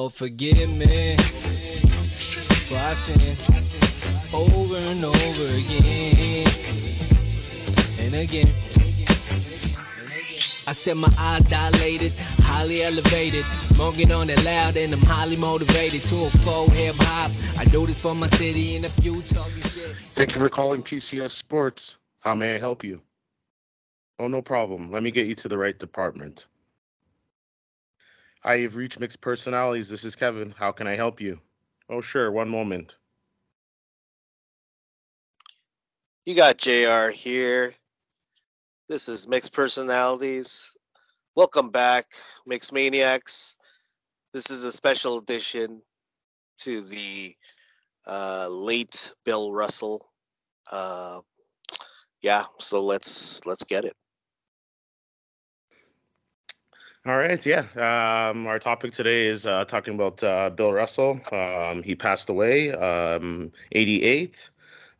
Lord, forgive me for I sin over and over again and again. I said my eyes dilated, highly elevated, smoking on it loud, and I'm highly motivated to a full hip hop. I do this for my city and a few talking shit. Thank you for calling PCS Sports. How may I help you? Oh, no problem. Let me get you to the right department. Hi, you've reached Mixed Personalities. This is Kevin. How can I help you? Oh, sure. One moment. You got JR here. This is Mixed Personalities. Welcome back, Mixed Maniacs. This is a special edition to the uh, late Bill Russell. Uh, yeah, so let's let's get it. All right, yeah. Um, our topic today is uh, talking about uh, Bill Russell. Um, he passed away, um, 88.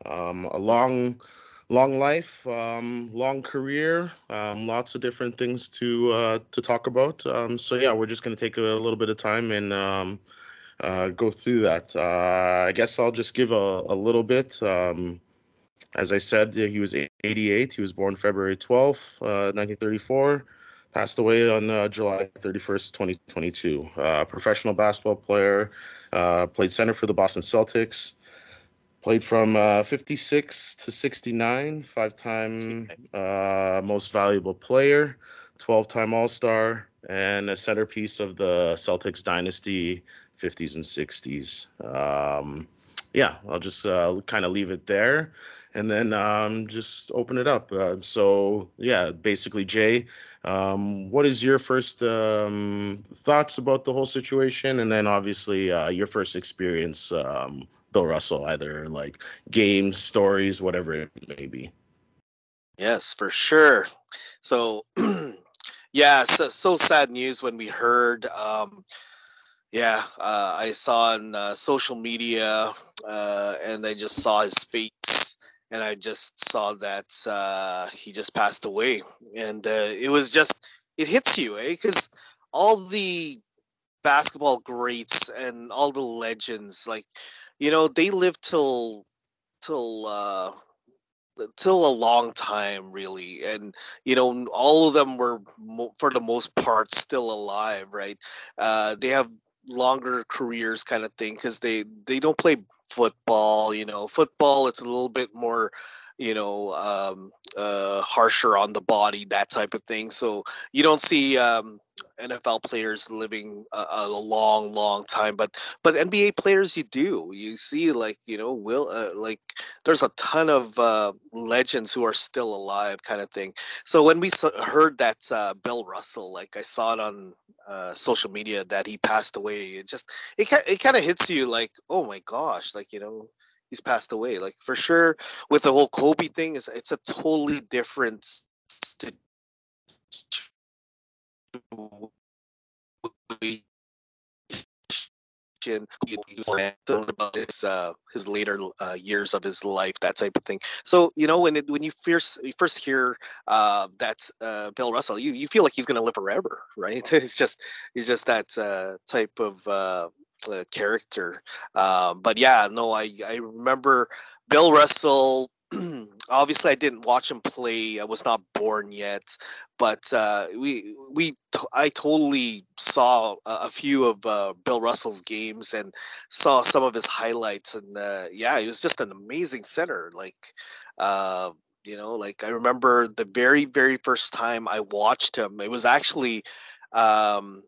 Um, a long, long life, um, long career, um, lots of different things to uh, to talk about. So yeah, we're just going to take a little bit of time and uh, go through that. Uh, I guess I'll just give a, a little bit. As I said, he was 88. He was born February 12th, uh, 1934 passed away on uh, July 31st, 2022. Uh, professional basketball player, uh, played center for the Boston Celtics, played from uh, 56 to 69, five time uh, most valuable player, 12 time All Star, and a centerpiece of the Celtics dynasty 50s and 60s. Um, yeah, I'll just uh, kind of leave it there and then um, just open it up. Uh, so yeah, basically, Jay, um, what is your first um, thoughts about the whole situation, and then obviously uh, your first experience, um, Bill Russell, either like games, stories, whatever it may be. Yes, for sure. So, yeah, so, so sad news when we heard. Um, yeah, uh, I saw on uh, social media, uh, and I just saw his face and I just saw that uh, he just passed away, and uh, it was just it hits you, eh? Because all the basketball greats and all the legends, like you know, they lived till till uh, till a long time, really, and you know, all of them were mo- for the most part still alive, right? Uh, they have longer careers kind of thing because they they don't play football you know. Football it's a little bit more you know um, uh, harsher on the body that type of thing so you don't see um, NFL players living a, a, long, long time, but but NBA players you do. You see, like you know, will uh, like there's a ton of uh, legends who are still alive, kind of thing. So when we heard that uh, Bill Russell, like I saw it on uh, social media that he passed away, it just it it kind of hits you like, oh my gosh, like you know, he's passed away. Like for sure, with the whole Kobe thing, is it's a totally different situation. about his uh, his later uh, years of his life, that type of thing. So you know when it, when you first you first hear uh, that uh, Bill Russell, you you feel like he's to live forever, right? It's just it's just that uh, type of character. Um, but yeah, no, I I remember Bill Russell obviously I didn't watch him play. I was not born yet, but uh, we we I totally saw a, a few of uh, Bill Russell's games and saw some of his highlights. And uh, yeah, he was just an amazing center. Like uh, you know, like I remember the very very first time I watched him. It was actually um,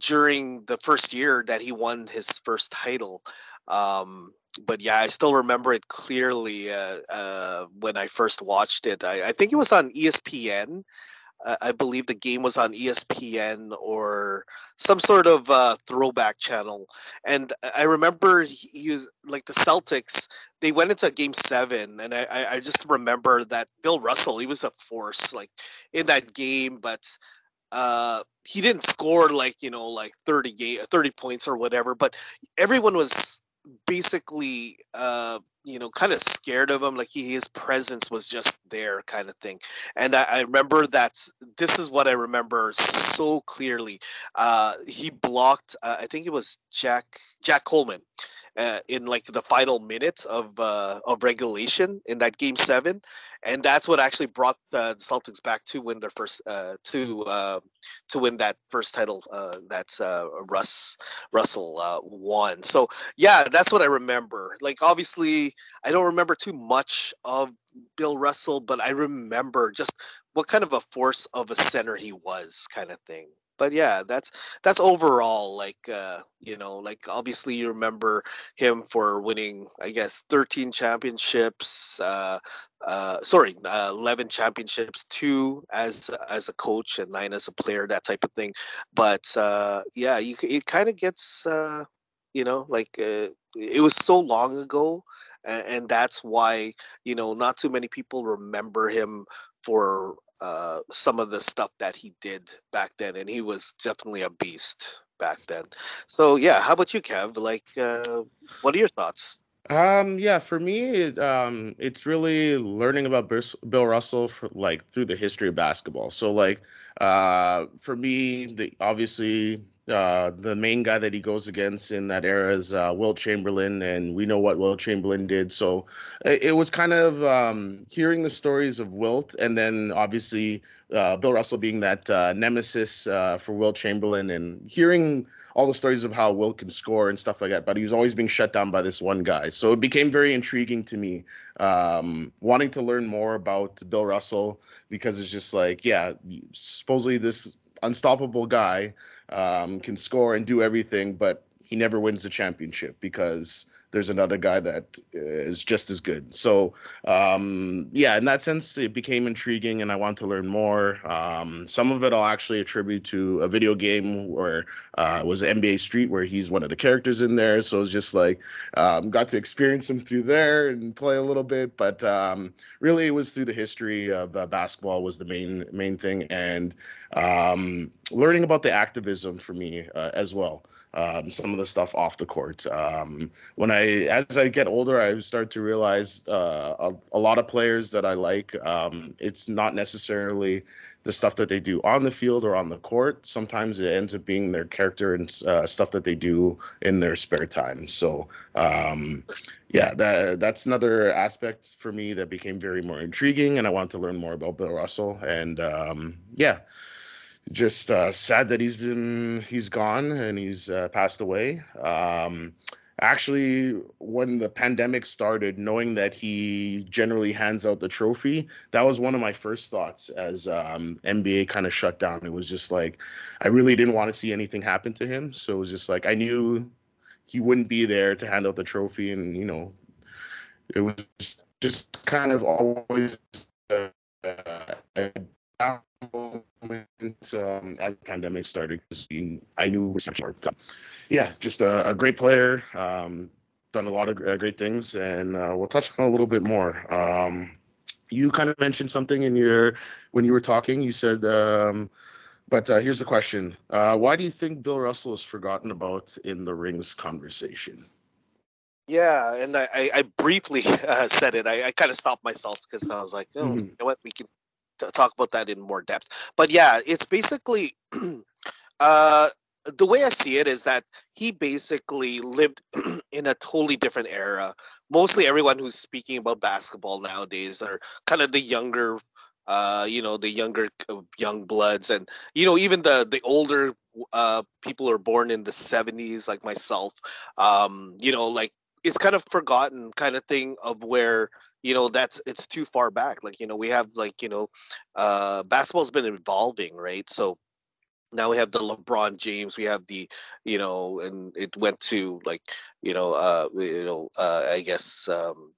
during the first year that he won his first title. Um, but yeah, I still remember it clearly uh, uh, when I first watched it. I, I think it was on ESPN. Uh, I believe the game was on ESPN or some sort of uh, throwback channel. And I remember he was like the Celtics. They went into game seven, and I, I just remember that Bill Russell. He was a force like in that game, but uh he didn't score like you know like 30 game 30 points or whatever but everyone was basically uh, you know, kind of scared of him. Like he, his presence was just there, kind of thing. And I, I remember that. This is what I remember so clearly. Uh, he blocked. Uh, I think it was Jack Jack Coleman uh, in like the final minutes of uh, of regulation in that game seven, and that's what actually brought the Celtics back to win their first uh, to uh, to win that first title uh, that uh, Russ Russell uh, won. So yeah, that's what I remember. Like obviously, I don't remember too much of Bill Russell, but I remember just what kind of a force of a center he was, kind of thing but yeah, that's that's overall like uh, you know, like obviously you remember him for winning, I guess, 13 championships. Uh, uh, sorry, uh, 11 championships, two as as a coach and nine as a player, that type of thing. But uh, yeah, you it kind of gets uh, you know like it was so long ago and, and that's why you know not too many people remember him for uh, some of the stuff that he did back then, and he was definitely a beast back then. So yeah, how about you, Kev? Like, uh, what are your thoughts? Um, yeah, for me, it, um, it's really learning about Bill Russell for, like through the history of basketball. So like, uh, for me, the obviously uh, the main guy that he goes against in that era is uh, Wilt Chamberlain, and we know what Wilt Chamberlain did. So it, it was kind of um, hearing the stories of Wilt, and then obviously uh, Bill Russell being that uh, nemesis uh, for Wilt Chamberlain, and hearing all the stories of how Wilt can score and stuff like that. But he was always being shut down by this one guy. So it became very intriguing to me, um, wanting to learn more about Bill Russell because it's just like, yeah, supposedly this unstoppable guy um, can score and do everything, but he never wins the championship because there's another guy that is just as good. So, um, yeah, in that sense, it became intriguing, and I want to learn more. Um, some of it I'll actually attribute to a video game where uh, was NBA Street, where he's one of the characters in there. So it's just like um, got to experience him through there and play a little bit. But um, really, it was through the history of uh, basketball was the main main thing, and um, learning about the activism for me uh, as well um, some of the stuff off the court. Um, when I, as I get older, I start to realize uh, a, a, lot of players that I like. Um, it's not necessarily the stuff that they do on the field or on the court. Sometimes it ends up being their character and uh, stuff that they do in their spare time. So, um, yeah, that that's another aspect for me that became very more intriguing, and I want to learn more about Bill Russell. And um, yeah just uh, sad that he's been he's gone and he's uh, passed away. Um, actually, when the pandemic started, knowing that he generally hands out the trophy, that was one of my first thoughts as um, NBA kind of shut down. It was just like I really didn't want to see anything happen to him, so it was just like I knew he wouldn't be there to hand out the trophy, and you know, it was just kind of always. Uh, um, as the pandemic started because I knew reception so, yeah, just a, a great player. Um, done a lot of uh, great things, and uh, we'll touch on a little bit more. Um, you kind of mentioned something in your when you were talking. You said, um, but uh, here's the question: uh, Why do you think Bill Russell is forgotten about in the rings conversation? Yeah, and I, I briefly uh, said it. I, I kind of stopped myself because I was like, oh, mm-hmm. you know what, we can talk about that in more depth. But yeah, it's basically uh, the way I see it is that he basically lived in a totally different era. Mostly everyone who's speaking about basketball nowadays are kind of the younger, uh, you know, the younger uh, young bloods, and you know, even the the older uh, people are born in the '70s, like myself. Um, you know, like it's kind of forgotten kind of thing of where you know that's it's too far back like you know we have like you know uh basketball's been evolving right? So now we have the lebron james we have the you know and it went to like you know uh you know uh i guess um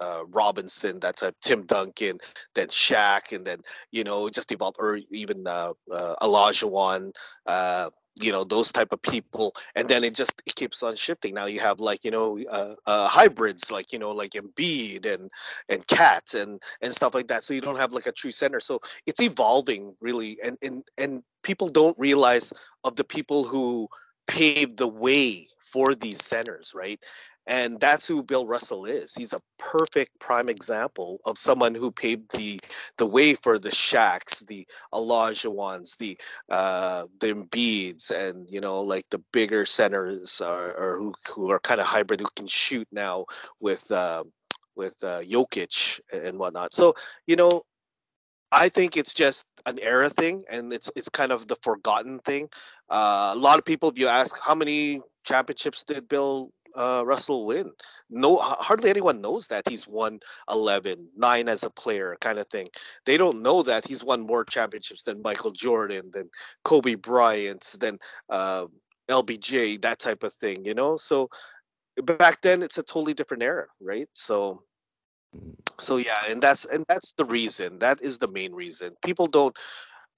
uh, Robinson, that's a Tim Duncan, then Shaq, and then you know just evolved, or even uh, uh, Olajuwon, uh, you know those type of people and then it just it keeps on shifting. Now you have like you know uh, uh, hybrids like you know like Embiid and and KAT and and stuff like that so you don't have like a true center. So it's evolving really and and and people don't realize of the people who paved the way for these centers, right? And that's who Bill Russell is. He's a perfect prime example of someone who paved the the way for the Shaqs, the Olajuwons, the uh, the Embiids, and you know, like the bigger centers or who who are kind of hybrid who can shoot now with uh, with uh, Jokic and whatnot. So you know, I think it's just an era thing, and it's it's kind of the forgotten thing. Uh, a lot of people, if you ask how many championships did Bill uh, Russell win. No, hardly anyone knows that he's won 11, nine as a player, kind of thing. They don't know that he's won more championships than Michael Jordan, than Kobe Bryant, than uh, LBJ, that type of thing. You know, so back then it's a totally different era, right? So so yeah and that's and that's the reason that is the main reason people don't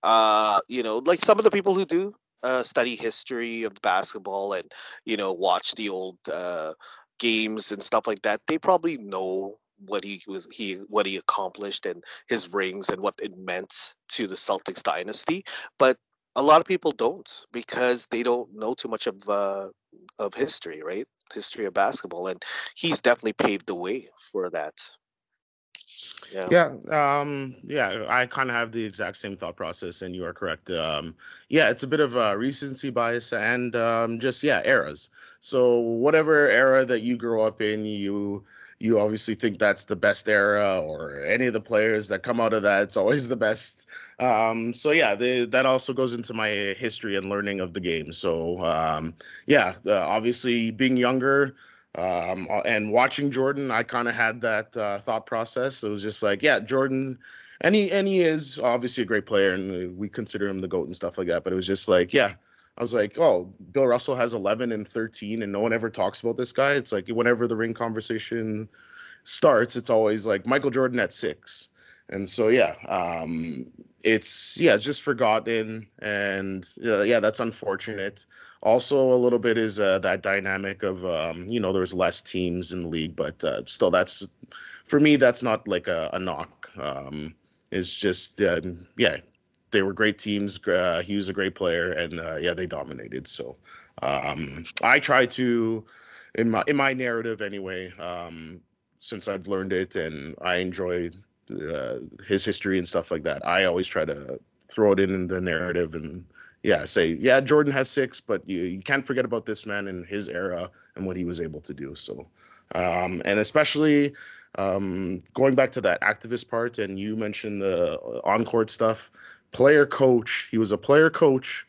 uh you know like some of the people who do uh, study history of basketball and you know watch the old uh, games and stuff like that, they probably know what he was he what he accomplished and his rings and what it meant to the Celtics dynasty. But a lot of people don't because they don't know too much of uh, of history, right? History of basketball, and he's definitely paved the way for that. Yeah. Yeah. Um, yeah. I kind of have the exact same thought process, and you are correct. Um, yeah, it's a bit of a recency bias and um, just yeah, eras. So whatever era that you grow up in, you you obviously think that's the best era, or any of the players that come out of that, it's always the best. Um, so yeah, that also goes into my history and learning of the game. So um, yeah, uh, obviously being younger um, and watching Jordan, I kind of had that uh, thought process. It was just like, yeah, Jordan, and he and he is obviously a great player, and we consider him the goat and stuff like that. But it was just like, yeah, I was like, oh, Bill Russell has 11 and 13, and no one ever talks about this guy. It's like whenever the ring conversation starts, it's always like Michael Jordan at six. And so yeah, um, it's yeah, just forgotten, and uh, yeah, that's unfortunate. Also, a little bit is uh, that dynamic of um, you know there's less teams in the league, but uh, still, that's for me that's not like a, a knock. Um, it's just uh, yeah, they were great teams. Uh, he was a great player, and uh, yeah, they dominated. So um, I try to in my in my narrative anyway. Um, since I've learned it and I enjoy uh, his history and stuff like that, I always try to throw it in, in the narrative and yeah, say, yeah, Jordan has six, but you, you can't forget about this man in his era and what he was able to do. So, um, and especially um, going back to that activist part, and you mentioned the on court stuff, player coach, he was a player coach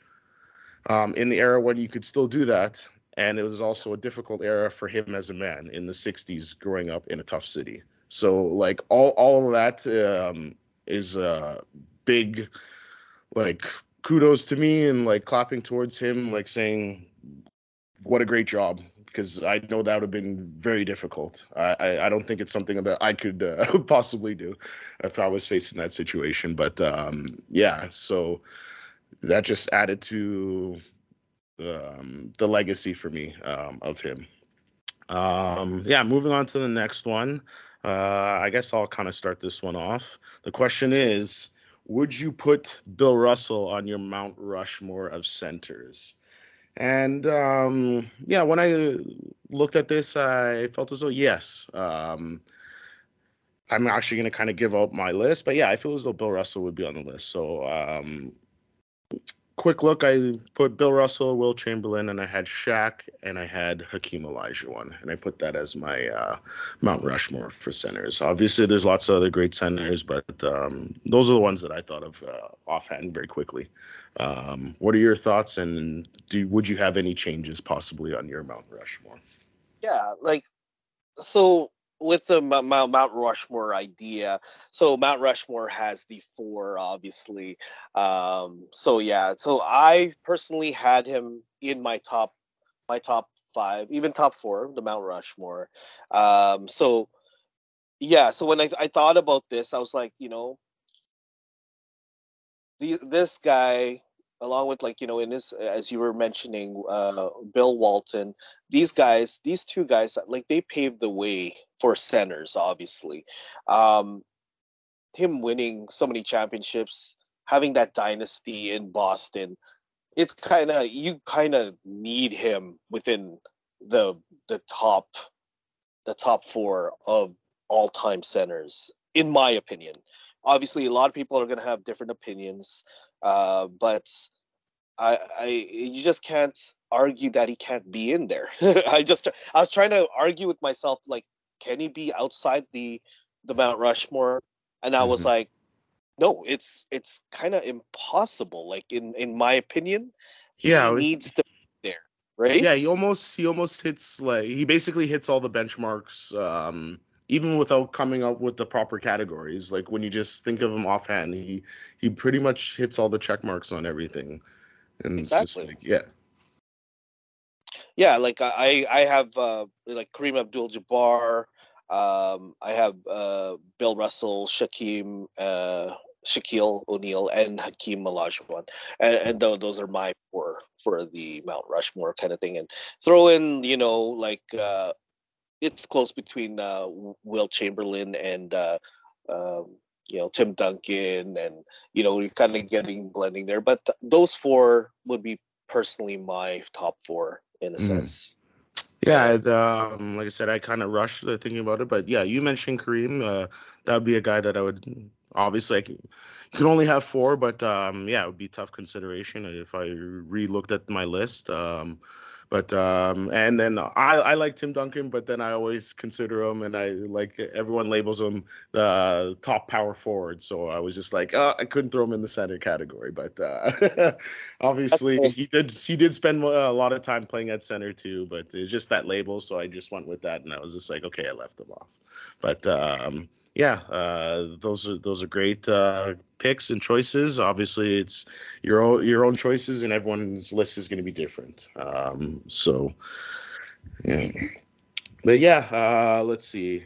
um, in the era when you could still do that. And it was also a difficult era for him as a man in the 60s growing up in a tough city. So, like, all, all of that um, is a big, like, kudos to me and like clapping towards him, like saying, "What a great job!" Because I know that would have been very difficult. I I, I don't think it's something that I could uh, possibly do if I was facing that situation. But um, yeah, so that just added to um, the legacy for me um, of him. Um, yeah, moving on to the next one. Uh, I guess I'll kind of start this one off. The question is would you put Bill Russell on your Mount Rushmore of centers? And um, yeah, when I looked at this, I felt as though yes. Um, I'm actually going to kind of give out my list, but yeah, I feel as though Bill Russell would be on the list. So um, quick look, I put Bill Russell, Wilt Chamberlain, and I had Shaq, and I had Hakeem Olajuwon, and I put that as my uh, Mount Rushmore for centers. Obviously, there's lots of other great centers, but um, those are the ones that I thought of uh, offhand very quickly. Um, what are your thoughts, and do would you have any changes possibly on your Mount Rushmore? Yeah, like so with the Mount Rushmore idea, so Mount Rushmore has the four, obviously. Um, so yeah, so I personally had him in my top, my top five, even top four, the Mount Rushmore. Um, so yeah, so when I, I thought about this, I was like, you know, the, this guy along with like you know in this as you were mentioning uh, bill walton these guys these two guys like they paved the way for centers obviously um him winning so many championships having that dynasty in boston it's kind of you kind of need him within the the top the top four of all time centers, in my opinion. Obviously, a lot of people are going to have different opinions, uh, but I, I you just can't argue that he can't be in there. I just I was trying to argue with myself like, can he be outside the the Mount Rushmore? And I was mm-hmm. like, no, it's it's kind of impossible. Like in in my opinion, he yeah, needs to be there, right? Yeah, he almost he almost hits like he basically hits all the benchmarks. Um, even without coming up with the proper categories. Like when you just think of him offhand, he he pretty much hits all the check marks on everything. And exactly. Like, yeah. Yeah, like I I have uh, like Kareem Abdul-Jabbar. Um, I have uh, Bill Russell, Shaquem, uh, Shaquille O'Neal, and Hakeem Olajuwon, and, and those are my four for the Mount Rushmore kind of thing. And throw in, you know, like uh, it's close between uh, Wilt Chamberlain and uh, um, you know Tim Duncan, and you know you're kind of getting blending there. But th- those four would be personally my top four in a mm. sense. Yeah, um, like I said, I kind of rushed the thinking about it, but yeah, you mentioned Kareem. Uh, that would be a guy that I would obviously I can, can only have four, but um, yeah, it would be tough consideration if I re-looked at my list. Um, but um, and then I, I like Tim Duncan, but then I always consider him, and I like everyone labels him the top power forward. So I was just like, oh, I couldn't throw him in the center category, but uh, obviously he did he did spend a lot of time playing at center too. But it's just that label, so I just went with that, and I was just like, okay, I left him off. But um, yeah, uh, those are those are great uh, picks and choices. Obviously, it's your own your own choices, and everyone's list is going to be different. Um, so, yeah, but yeah, uh, let's see.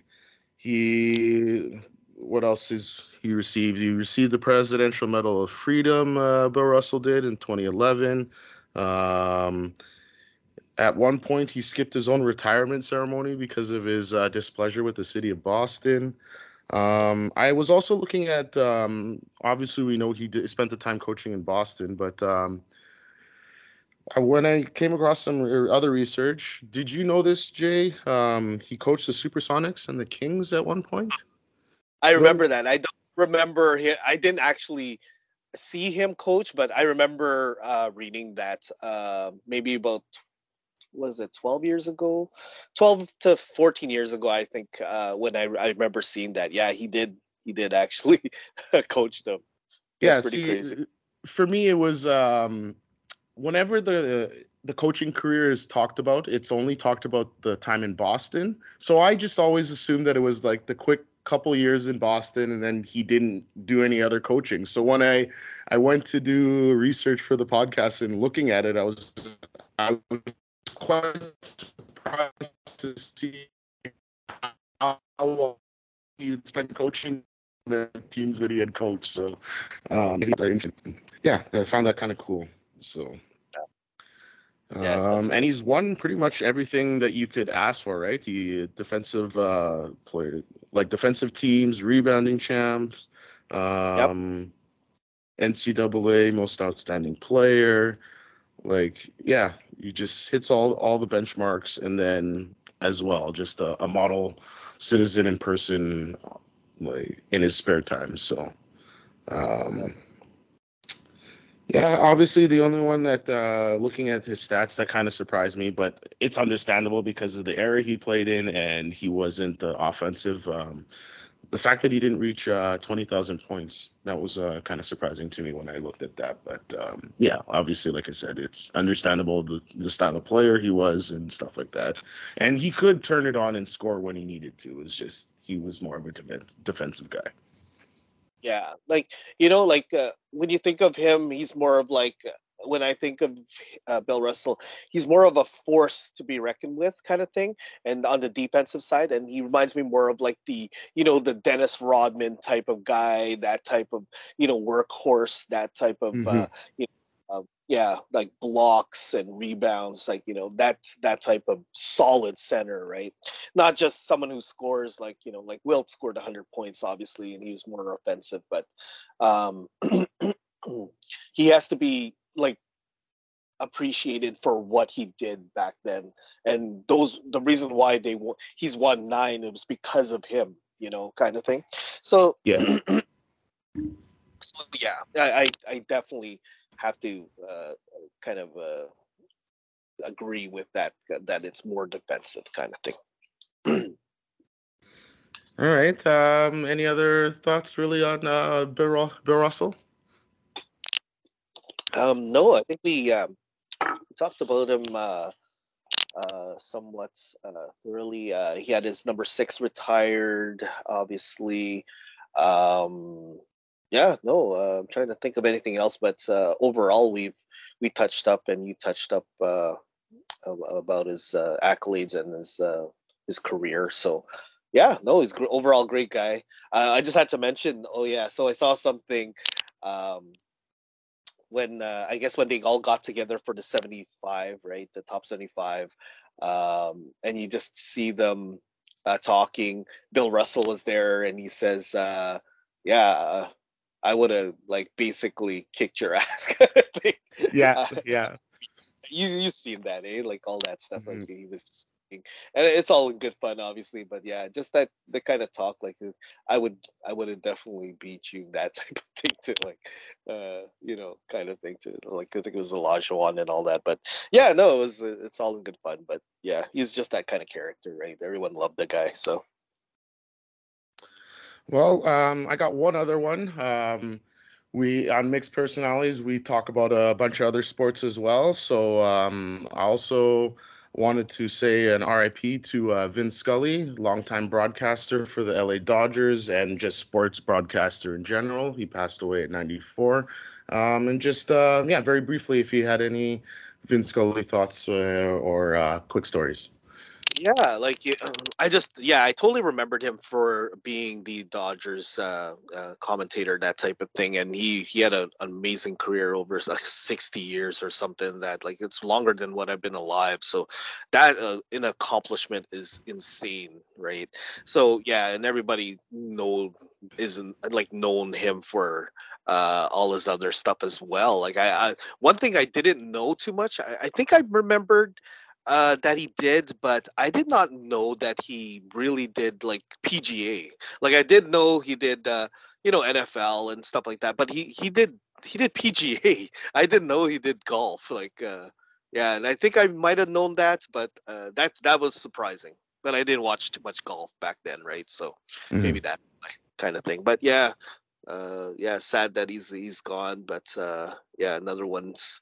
He what else is he received? He received the Presidential Medal of Freedom. Uh, Bill Russell did in 2011. Um, at one point, he skipped his own retirement ceremony because of his uh, displeasure with the city of Boston. Um, I was also looking at um, obviously we know he did, spent the time coaching in Boston, but um, I when I came across some other research, did you know this, Jay? Um, he coached the Supersonics and the Kings at one point. I remember that. I don't remember. He, I didn't actually see him coach, but I remember uh, reading that uh, maybe about was it 12 years ago? 12 to 14 years ago i think uh, when I, I remember seeing that. Yeah he did he did actually coach them. Yeah pretty see, crazy. for me it was um whenever the the coaching career is talked about it's only talked about the time in boston. So i just always assumed that it was like the quick couple years in boston and then he didn't do any other coaching. So when i i went to do research for the podcast and looking at it i was i was quite surprised to see how long he'd spent coaching the teams that he had coached. So, um, yeah, I found that kind of cool. So, um, and he's won pretty much everything that you could ask for, right? The defensive uh, player, like defensive teams, rebounding champs, um, yep. NCAA most outstanding player. Like, yeah, you just hits all all the benchmarks, and then as well, just a, a model citizen in person, like in his spare time. So, um, yeah, obviously the only one that uh, looking at his stats that kind of surprised me, but it's understandable because of the era he played in, and he wasn't the offensive. Um, the fact that he didn't reach uh, 20,000 points, that was uh, kind of surprising to me when I looked at that. But um, yeah, obviously, like I said, it's understandable the, the style of player he was and stuff like that. And he could turn it on and score when he needed to. It's just he was more of a defensive guy. Yeah, like, you know, like uh, when you think of him, he's more of like when I think of uh, Bill Russell, he's more of a force to be reckoned with kind of thing, and on the defensive side, and he reminds me more of like the you know the Dennis Rodman type of guy, that type of you know workhorse, that type of mm-hmm. uh, you know, uh, yeah, like blocks and rebounds, like you know that's that type of solid center, right? Not just someone who scores like you know like Wilt scored 100 points, obviously, and he was more offensive, but um, he has to be like appreciated for what he did back then, and those the reason why they won, he's won nine it was because of him, you know, kind of thing. So Yeah. so yeah, I I, definitely have to uh, kind of uh, agree with that that it's more defensive kind of thing. All right. Um, any other thoughts really on uh, Bill, Bill Russell? Um, no, I think we um, talked about him uh, uh, somewhat uh, thoroughly. Uh, he had his number six retired, obviously. Um, yeah, no, uh, I'm trying to think of anything else, but uh, overall, we've we touched up, and you touched up uh, about his uh, accolades and his uh, his career. So, yeah, no, he's overall great guy. Uh, I just had to mention. Oh yeah, so I saw something. Um, when uh, I guess when they all got together for the 75, right? The top 75. Um, and you just see them uh, talking. Bill Russell was there and he says, uh, Yeah, uh, I would have like basically kicked your ass. kind of thing. Yeah, Uh, yeah. you you've seen that, eh? Like all that stuff. Mhm. Like he was just. And it's all in good fun, obviously. But yeah, just that the kind of talk, like uh, I would I would have definitely beat you that type of thing to like, uh, you know, kind of thing to like I think it was Elijah and all that. But yeah, no, it was uh, it's all in good fun. But yeah, he's just that kind of character, right? Everyone loved the guy, so. Well, um, I got one other one. Um, we on mixed personalities, we talk about a bunch of other sports as well. So um, also wanted to say an RIP to uh, Vin Scully, longtime broadcaster for the LA Dodgers and just sports broadcaster in general. He passed away at 94. Um, and just uh, yeah, very briefly, if you had any Vin Scully thoughts uh, or uh, quick stories. Yeah, like um, I just yeah, I totally remembered him for being the Dodgers uh, uh, commentator, that type of thing, and he he had an amazing career over like sixty years or something. That like it's longer than what I've been alive. So that uh, an accomplishment is insane, right? So yeah, and everybody know isn't like known him for uh all his other stuff as well like i, I one thing i didn't know too much i, I think i remembered uh, that he did, but I did not know that he really did like PGA. Like I did know he did, uh, you know, NFL and stuff like that. But he he did he did PGA. I didn't know he did golf. Like uh, yeah, and I think I might have known that, but uh, that that was surprising. But I didn't watch too much golf back then, right? So Mhm. maybe that kind of thing. But yeah, uh, yeah, sad that he's he's gone. But uh, yeah, another one's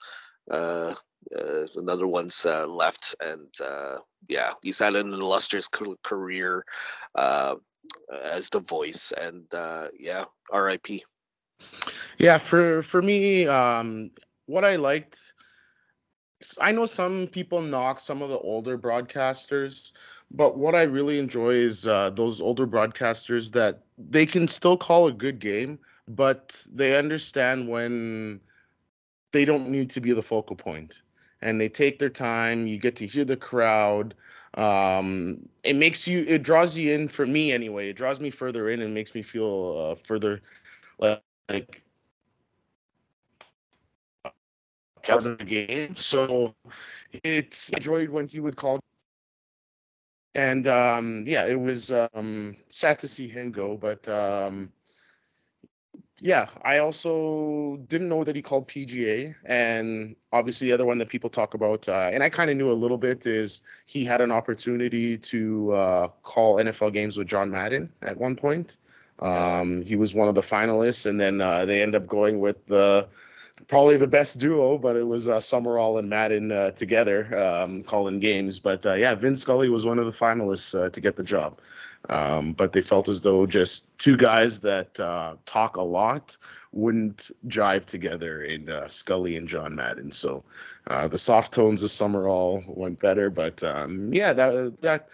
uh, uh, another one's uh, left, and uh, yeah, he's had an illustrious career uh, as the voice, and uh, yeah, R.I.P. Yeah, for for me, um, what I liked, I know some people knock some of the older broadcasters, but what I really enjoy is uh, those older broadcasters that they can still call a good game, but they understand when they don't need to be the focal point, and they take their time. You get to hear the crowd. Um, it makes you, it draws you in for me anyway. It draws me further in and makes me feel uh, further like like part of the game. So it's enjoyed when he would call. And um, yeah, it was um, sad to see him go, but um, yeah, I also didn't know that he called PGA. And obviously, the other one that people talk about, uh, and I kind of knew a little bit, is he had an opportunity to uh, call NFL games with John Madden at one point. Um, he was one of the finalists, and then uh, they end up going with the probably the best duo, but it was uh, Summerall and Madden uh, together um, calling games. But uh, yeah, Vin Scully was one of the finalists uh, to get the job. Um, but they felt as though just two guys that uh, talk a lot wouldn't jive together in uh, Scully and John Madden. So the soft tones of Summerall went better. But um, yeah, that that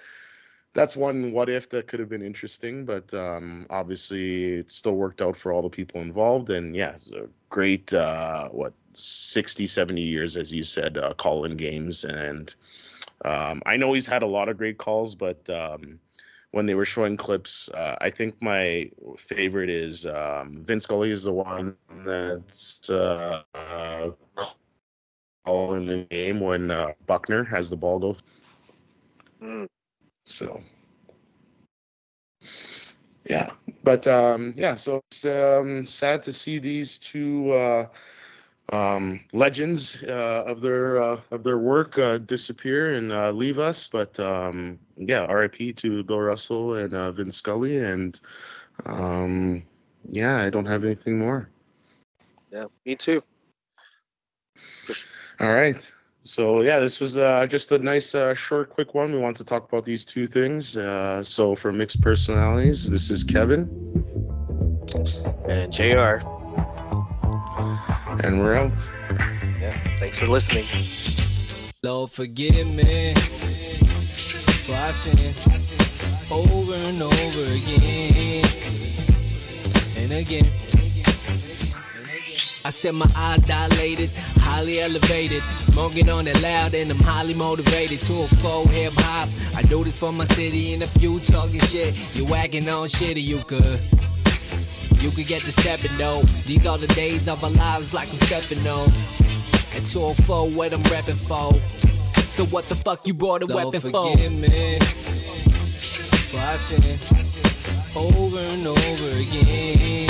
that's one what if that could have been interesting, but um, obviously it still worked out for all the people involved. And yeah, it's a great, uh, what, 60, 70 years, as you said, uh, call in games. And um, I know he's had a lot of great calls, but um, when they were showing clips, uh, I think my favorite is um, Vin Scully is the one that's uh, uh, all in the game when uh, Buckner has the ball go. So, yeah, but um, yeah, so it's um, sad to see these two uh, um, legends uh, of their uh, of their work uh, disappear and uh, leave us. But um, yeah, R.I.P. to Bill Russell and uh, Vin Scully, and um, yeah, I don't have anything more. Yeah, me too. All right. So yeah, this was uh, just a nice, uh, short, quick one. We want to talk about these two things. Uh, so for mixed personalities, this is Kevin, And JR, and we're out. yeah, thanks for listening. Lord, forgive me for I've sinned over and over again and again. I said my eyes dilated, highly elevated, smoking on it loud, and I'm highly motivated to a full hip hop. I do this for my city, and if you talking shit, you whacking on shit, or you could. You could get the stepping though. These are the days of our lives like I'm stepping on. And 204 what I'm repping for. So what the fuck you brought a Lord, weapon for? me for I sinned over and over again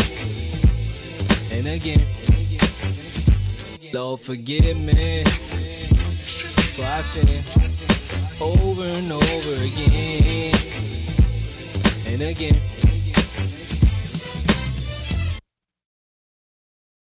and again. Lord, forgive me for I sinned over and over again and again.